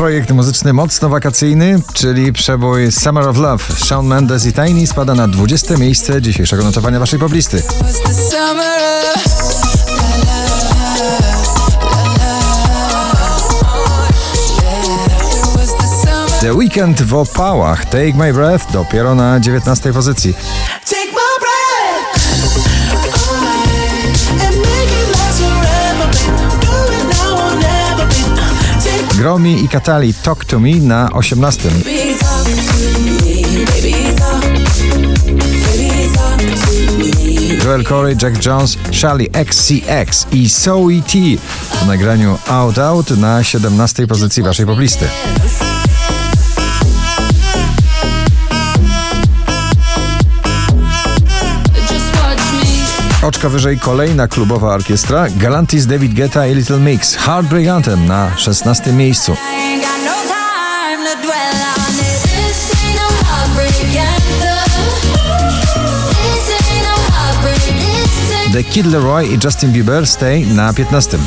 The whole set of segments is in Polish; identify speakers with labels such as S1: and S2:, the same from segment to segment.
S1: projekt muzyczny mocno wakacyjny, czyli przebój Summer of Love. Shawn Mendes i Tiny spada na 20 miejsce dzisiejszego notowania waszej poblisty. The Weekend w opałach Take My Breath dopiero na 19 pozycji. Gromi i Katali Talk To Me na 18.
S2: me, talk to me, baby, talk. Baby, talk to me.
S1: Joel Corey, Jack Jones, Charlie XCX i Zoe T w nagraniu Out Out na 17 pozycji waszej poblisty. Oczka wyżej kolejna klubowa orkiestra Galantis, David Guetta i Little Mix Heartbreak Anthem na 16 miejscu.
S2: No no heartbreak anthem. Heartbreak. This ain't
S1: The Kid Leroy i Justin Bieber Stay na 15.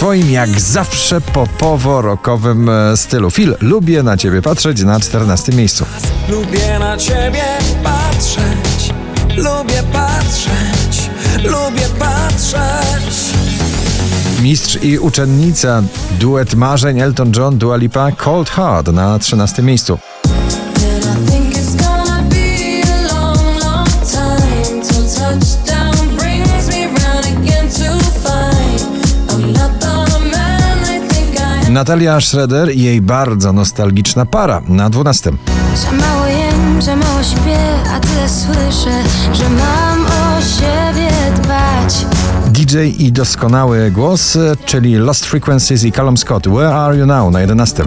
S1: swoim jak zawsze popowo-rockowym e, stylu. Phil, lubię na ciebie patrzeć na 14 miejscu.
S3: Lubię na ciebie patrzeć, lubię patrzeć, lubię patrzeć.
S1: Mistrz i uczennica, duet marzeń Elton John, Dua Lipa, Cold Heart na 13 miejscu. Natalia Schroeder i jej bardzo nostalgiczna para na 12.
S2: Za mało jem, za mało śpię, a tyle słyszę, że mam o siebie dbać.
S1: DJ i doskonały głos, czyli Lost Frequencies i Callum Scott. Where Are You Now na 11.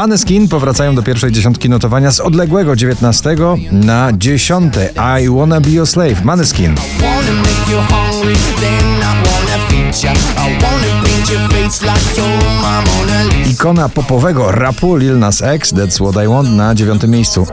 S1: Maneskin powracają do pierwszej dziesiątki notowania z odległego 19 na 10. I Wanna Be Your Slave. Maneskin. Ikona popowego rapu Lil Nas X, That's What I Want na 9 miejscu.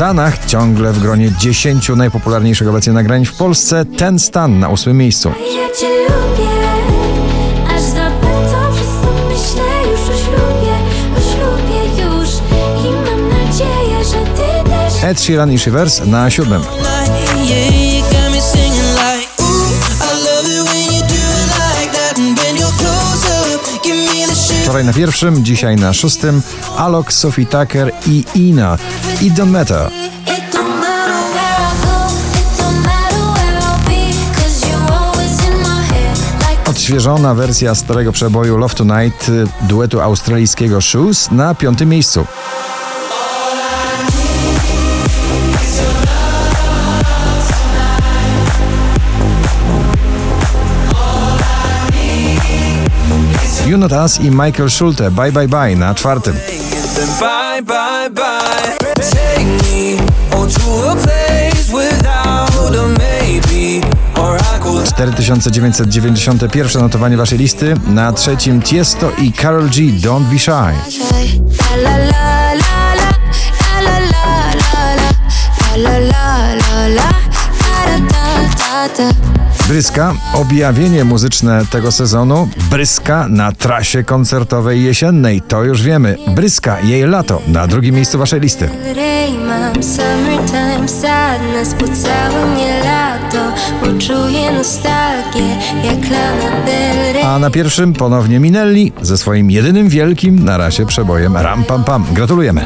S1: Sanach ciągle w gronie 10 najpopularniejszych obecnie nagrań w Polsce. Ten stan na 8 miejscu.
S2: Ja cię lubię, aż zapytam wszystko
S1: Wczoraj na pierwszym, dzisiaj na szóstym. Alok, Sophie Tucker i Ina. It Don't Matter. Odświeżona wersja starego przeboju Love Tonight y, duetu australijskiego Shoes na piątym miejscu. You Not Us i Michael Schulte Bye Bye Bye na czwartym.
S3: Bye, bye, bye. Take me oh, to a place without a maybe. Or I could
S1: 4991 notowanie waszej listy. Na trzecim Tiesto i Karol G Don't Be Shy.
S2: La la la
S1: Bryska, objawienie muzyczne tego sezonu. Bryska na trasie koncertowej jesiennej, to już wiemy. Bryska, jej lato na drugim miejscu waszej listy.
S2: Mam summertime sadness Po całe mnie lato Bo czuję
S1: a na pierwszym ponownie Minelli ze swoim jedynym wielkim na razie przebojem Ram Pam Pam. Gratulujemy.